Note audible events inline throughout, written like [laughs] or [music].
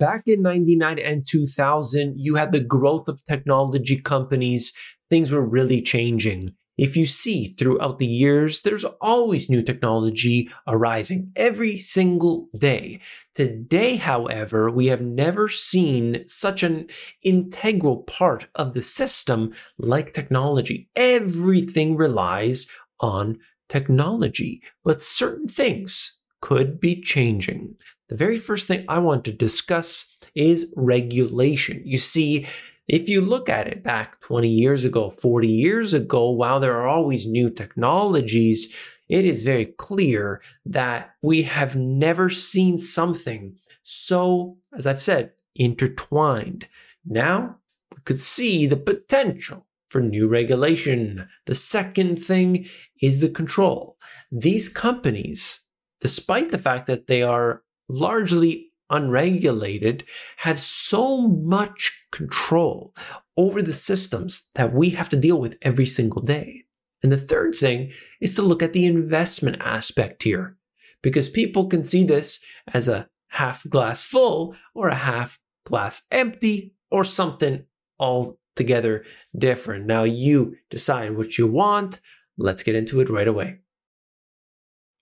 Back in 99 and 2000, you had the growth of technology companies. Things were really changing. If you see throughout the years, there's always new technology arising every single day. Today, however, we have never seen such an integral part of the system like technology. Everything relies on technology, but certain things could be changing. The very first thing I want to discuss is regulation. You see, if you look at it back 20 years ago, 40 years ago, while there are always new technologies, it is very clear that we have never seen something so, as I've said, intertwined. Now we could see the potential for new regulation. The second thing is the control. These companies, despite the fact that they are largely unregulated, have so much control over the systems that we have to deal with every single day. And the third thing is to look at the investment aspect here, because people can see this as a half glass full or a half glass empty or something altogether different. Now you decide what you want. Let's get into it right away.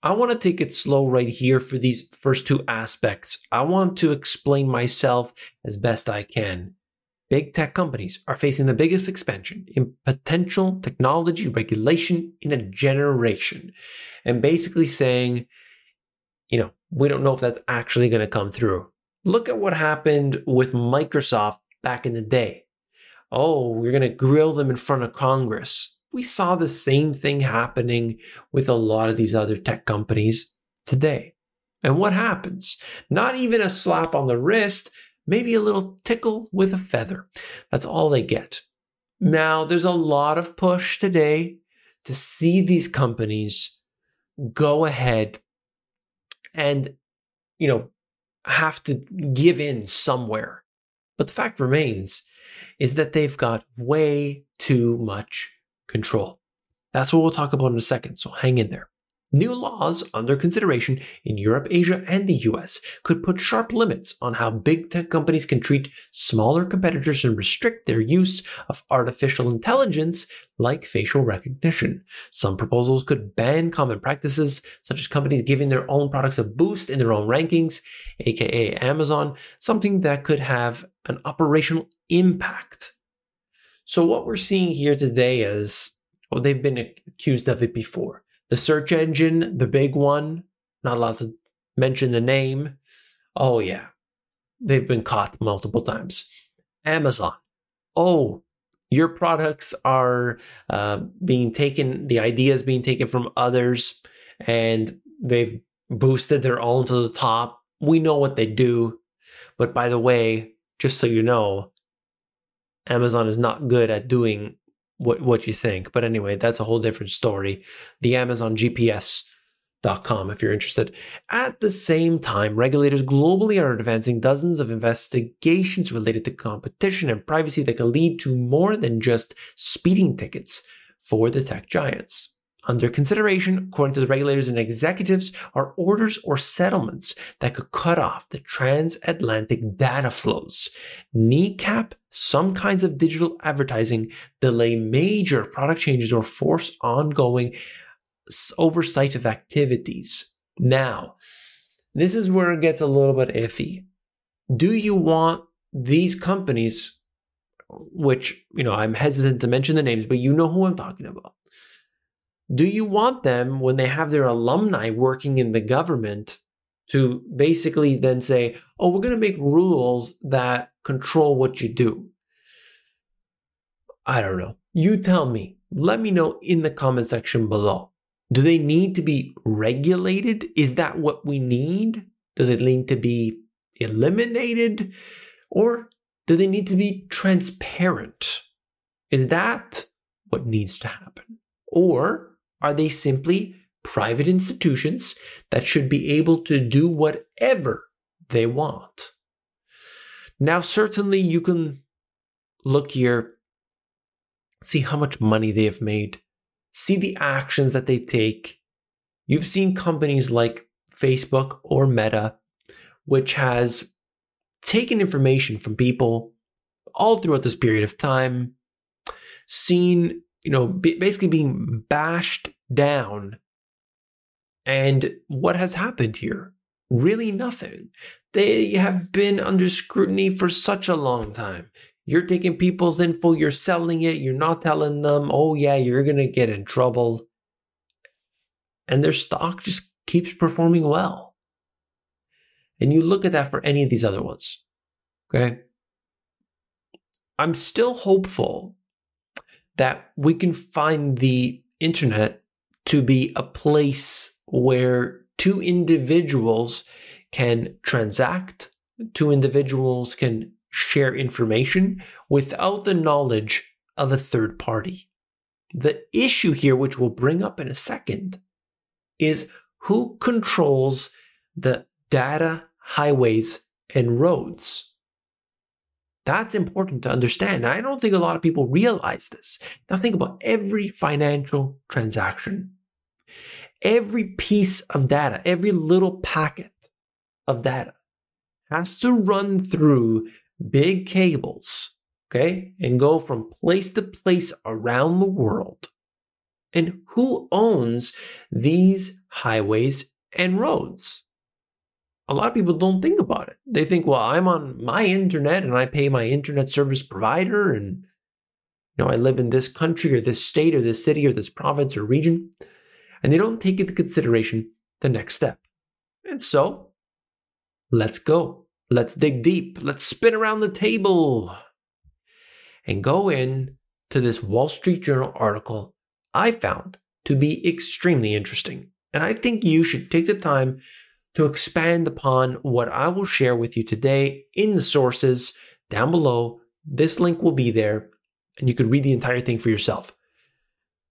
I want to take it slow right here for these first two aspects. I want to explain myself as best I can. Big tech companies are facing the biggest expansion in potential technology regulation in a generation. And basically saying, you know, we don't know if that's actually going to come through. Look at what happened with Microsoft back in the day. Oh, we're going to grill them in front of Congress we saw the same thing happening with a lot of these other tech companies today. And what happens? Not even a slap on the wrist, maybe a little tickle with a feather. That's all they get. Now, there's a lot of push today to see these companies go ahead and, you know, have to give in somewhere. But the fact remains is that they've got way too much control. That's what we'll talk about in a second, so hang in there. New laws under consideration in Europe, Asia, and the US could put sharp limits on how big tech companies can treat smaller competitors and restrict their use of artificial intelligence like facial recognition. Some proposals could ban common practices, such as companies giving their own products a boost in their own rankings, aka Amazon, something that could have an operational impact so what we're seeing here today is, well, they've been accused of it before. The search engine, the big one, not allowed to mention the name. Oh yeah, they've been caught multiple times. Amazon. Oh, your products are uh, being taken, the ideas being taken from others, and they've boosted their own to the top. We know what they do. But by the way, just so you know, Amazon is not good at doing what what you think. But anyway, that's a whole different story. The Amazon GPS Com, if you're interested. At the same time, regulators globally are advancing dozens of investigations related to competition and privacy that can lead to more than just speeding tickets for the tech giants. Under consideration, according to the regulators and executives, are orders or settlements that could cut off the transatlantic data flows, kneecap some kinds of digital advertising, delay major product changes, or force ongoing oversight of activities. Now, this is where it gets a little bit iffy. Do you want these companies, which, you know, I'm hesitant to mention the names, but you know who I'm talking about do you want them when they have their alumni working in the government to basically then say, oh, we're going to make rules that control what you do? I don't know. You tell me. Let me know in the comment section below. Do they need to be regulated? Is that what we need? Do they need to be eliminated? Or do they need to be transparent? Is that what needs to happen? Or are they simply private institutions that should be able to do whatever they want? Now, certainly you can look here, see how much money they have made, see the actions that they take. You've seen companies like Facebook or Meta, which has taken information from people all throughout this period of time, seen, you know, basically being bashed down. And what has happened here? Really nothing. They have been under scrutiny for such a long time. You're taking people's info, you're selling it, you're not telling them, oh, yeah, you're going to get in trouble. And their stock just keeps performing well. And you look at that for any of these other ones. Okay. I'm still hopeful that we can find the internet to be a place where two individuals can transact, two individuals can share information without the knowledge of a third party. The issue here, which we'll bring up in a second, is who controls the data highways and roads. That's important to understand. And I don't think a lot of people realize this. Now, think about every financial transaction, every piece of data, every little packet of data has to run through big cables, okay, and go from place to place around the world. And who owns these highways and roads? A lot of people don't think about it. They think, well, I'm on my internet and I pay my internet service provider and you know, I live in this country or this state or this city or this province or region. And they don't take into consideration the next step. And so let's go. Let's dig deep. Let's spin around the table and go in to this Wall Street Journal article I found to be extremely interesting. And I think you should take the time to expand upon what I will share with you today in the sources down below. This link will be there, and you could read the entire thing for yourself.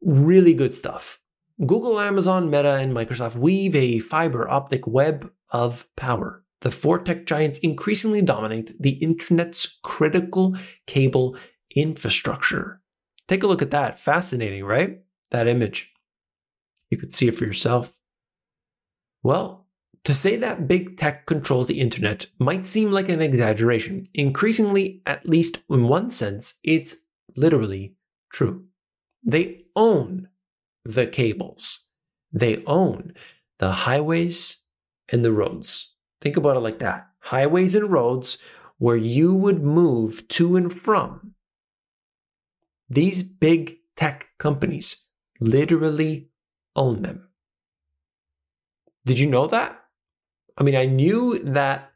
Really good stuff. Google, Amazon, Meta, and Microsoft weave a fiber optic web of power. The four tech giants increasingly dominate the internet's critical cable infrastructure. Take a look at that. Fascinating, right? That image. You could see it for yourself. Well, to say that big tech controls the internet might seem like an exaggeration. Increasingly, at least in one sense, it's literally true. They own the cables. They own the highways and the roads. Think about it like that highways and roads where you would move to and from. These big tech companies literally own them. Did you know that? I mean, I knew that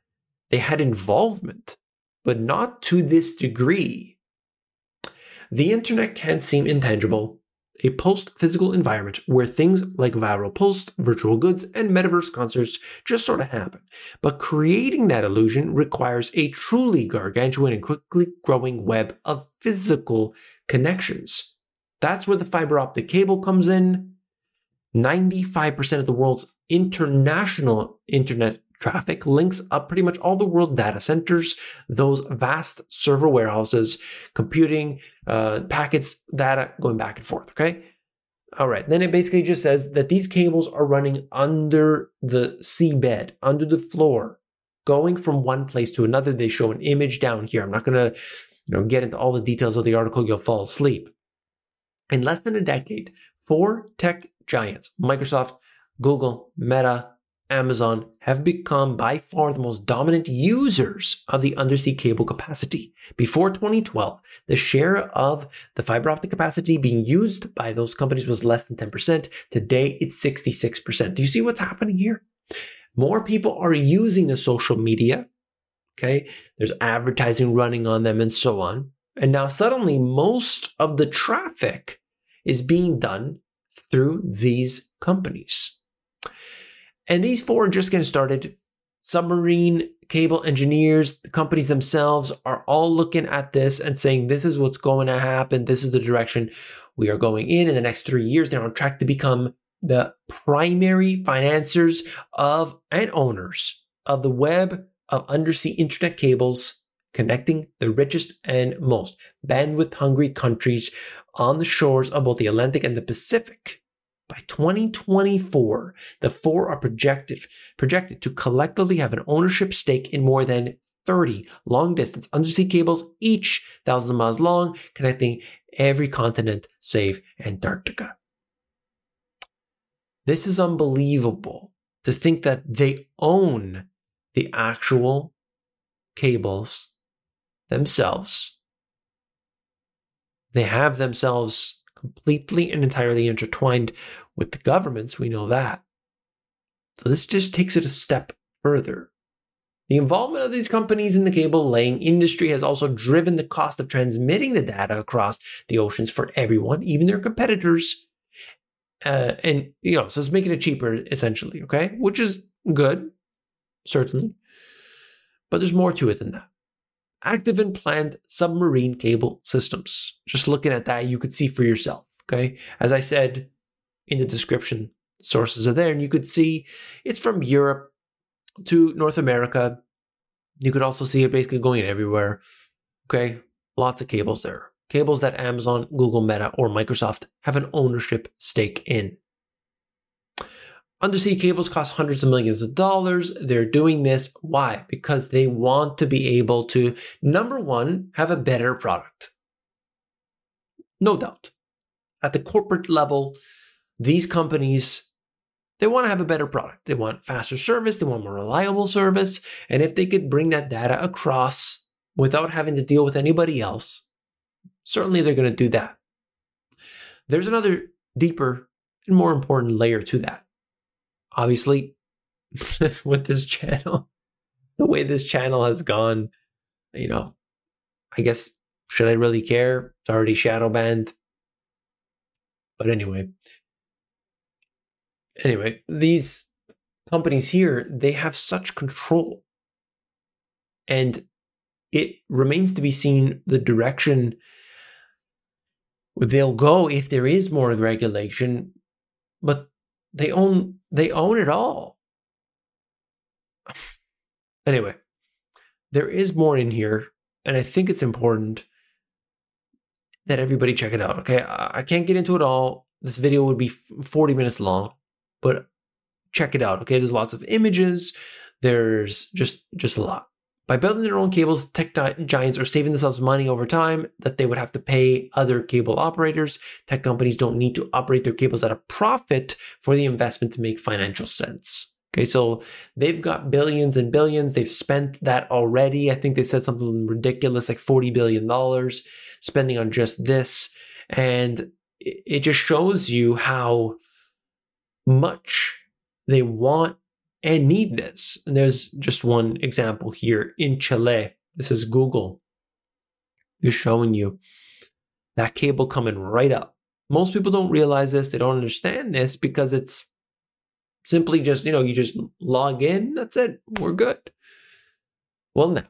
they had involvement, but not to this degree. The internet can seem intangible, a post physical environment where things like viral posts, virtual goods, and metaverse concerts just sort of happen. But creating that illusion requires a truly gargantuan and quickly growing web of physical connections. That's where the fiber optic cable comes in. 95% of the world's international internet traffic links up pretty much all the world's data centers, those vast server warehouses, computing, uh, packets, data going back and forth. Okay. All right. Then it basically just says that these cables are running under the seabed, under the floor, going from one place to another. They show an image down here. I'm not going to you know, get into all the details of the article. You'll fall asleep. In less than a decade, four tech giants, Microsoft, Google, Meta, Amazon have become by far the most dominant users of the undersea cable capacity. Before 2012, the share of the fiber optic capacity being used by those companies was less than 10%. Today, it's 66%. Do you see what's happening here? More people are using the social media. Okay. There's advertising running on them and so on. And now suddenly most of the traffic is being done through these companies. And these four are just getting started. Submarine cable engineers, the companies themselves are all looking at this and saying, this is what's going to happen. This is the direction we are going in. In the next three years, they're on track to become the primary financiers of and owners of the web of undersea internet cables connecting the richest and most bandwidth hungry countries on the shores of both the Atlantic and the Pacific. By 2024, the four are projected, projected to collectively have an ownership stake in more than 30 long distance undersea cables, each thousands of miles long, connecting every continent save Antarctica. This is unbelievable to think that they own the actual cables themselves. They have themselves completely and entirely intertwined with the governments. We know that. So this just takes it a step further. The involvement of these companies in the cable laying industry has also driven the cost of transmitting the data across the oceans for everyone, even their competitors. Uh, and, you know, so it's making it cheaper essentially, okay? Which is good, certainly. But there's more to it than that. Active and planned submarine cable systems. Just looking at that, you could see for yourself, okay? As I said in the description, sources are there, and you could see it's from Europe to North America. You could also see it basically going everywhere. Okay, lots of cables there. Cables that Amazon, Google, Meta, or Microsoft have an ownership stake in. Undersea cables cost hundreds of millions of dollars. They're doing this. Why? Because they want to be able to, number one, have a better product. No doubt. At the corporate level, these companies they want to have a better product. They want faster service. They want more reliable service. And if they could bring that data across without having to deal with anybody else, certainly they're going to do that. There's another deeper and more important layer to that. Obviously, [laughs] with this channel, [laughs] the way this channel has gone, you know, I guess, should I really care? It's already shadow banned. But anyway, anyway, these companies here, they have such control. And it remains to be seen the direction they'll go if there is more regulation, but they own they own it all. [sighs] Anyway, there is more in here, and I think it's important that everybody check it out. Okay, I can't get into it all. This video would be 40 minutes long but check it out. Okay, there's lots of images. There's just just a lot. By building their own cables, tech giants are saving themselves money over time that they would have to pay other cable operators. Tech companies don't need to operate their cables at a profit for the investment to make financial sense. Okay, so they've got billions and billions. They've spent that already. I think they said something ridiculous like $40 billion spending on just this. And it just shows you how much they want and need this. And there's just one example here in Chile. This is Google. They're showing you that cable coming right up. Most people don't realize this, they don't understand this because it's simply just, you know, you just log in, that's it, we're good. Well, now,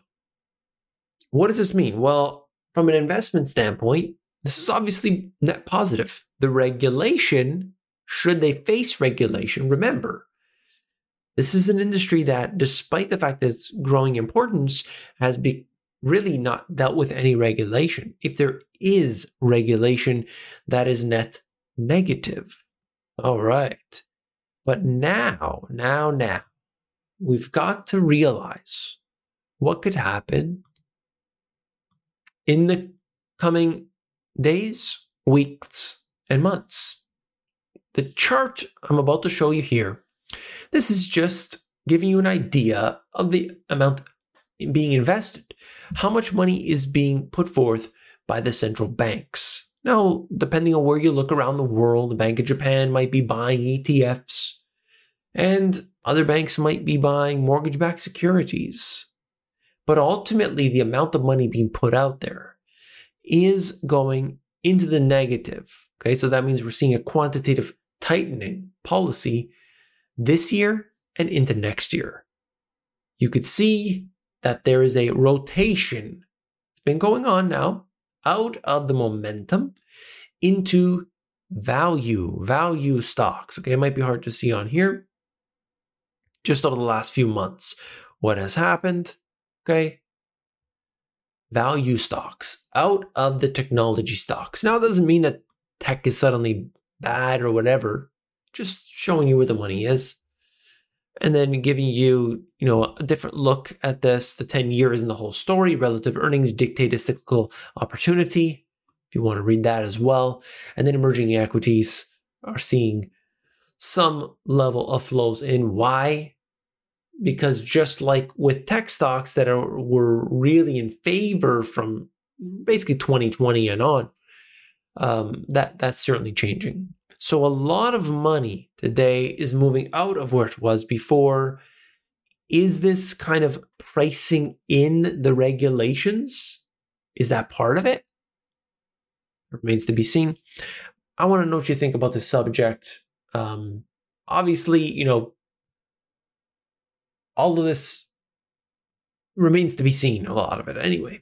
what does this mean? Well, from an investment standpoint, this is obviously net positive. The regulation should they face regulation. Remember, this is an industry that, despite the fact that it's growing importance, has be really not dealt with any regulation. If there is regulation, that is net negative. All right. But now, now, now, we've got to realize what could happen in the coming days, weeks, and months. The chart I'm about to show you here, this is just giving you an idea of the amount being invested, how much money is being put forth by the central banks. Now, depending on where you look around the world, the Bank of Japan might be buying ETFs, and other banks might be buying mortgage backed securities. But ultimately, the amount of money being put out there is going into the negative. Okay, so that means we're seeing a quantitative tightening policy this year and into next year. You could see that there is a rotation. It's been going on now out of the momentum into value, value stocks. Okay, it might be hard to see on here. Just over the last few months, what has happened? Okay, value stocks out of the technology stocks. Now, it doesn't mean that tech is suddenly bad or whatever, just showing you where the money is. and then giving you, you know, a different look at this. The 10 year isn't the whole story. Relative earnings dictate a cyclical opportunity. If you want to read that as well. And then emerging equities are seeing some level of flows in. Why? Because just like with tech stocks that are were really in favor from basically 2020 and on, um, that that's certainly changing. So a lot of money today is moving out of where it was before. Is this kind of pricing in the regulations? Is that part of it? remains to be seen. I want to know what you think about this subject. Um, obviously, you know, all of this remains to be seen, a lot of it anyway.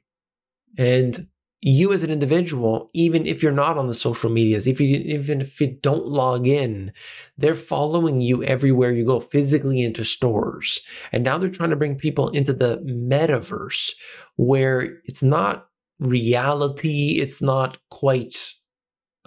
And you as an individual, even if you're not on the social medias, if you even if you don't log in, they're following you everywhere you go, physically into stores. And now they're trying to bring people into the metaverse where it's not reality, it's not quite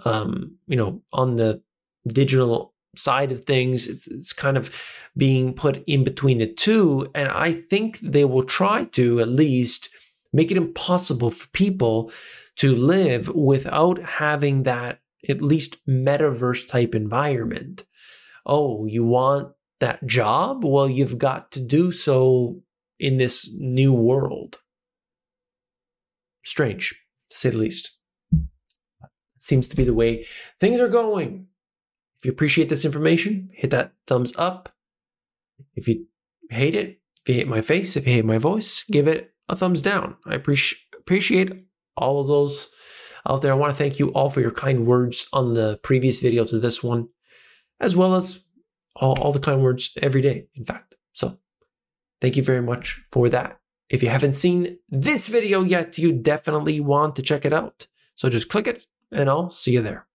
um, you know, on the digital side of things. It's it's kind of being put in between the two. And I think they will try to at least make it impossible for people to live without having that at least metaverse type environment. Oh, you want that job? Well, you've got to do so in this new world. Strange, to say the least. seems to be the way things are going. If you appreciate this information, hit that thumbs up. If you hate it, if you hate my face, if you hate my voice, give it a thumbs down. I appreciate appreciate all of those out there. I want to thank you all for your kind words on the previous video to this one, as well as all, all the kind words every day, in fact. So thank you very much for that. If you haven't seen this video yet, you definitely want to check it out. So just click it and I'll see you there.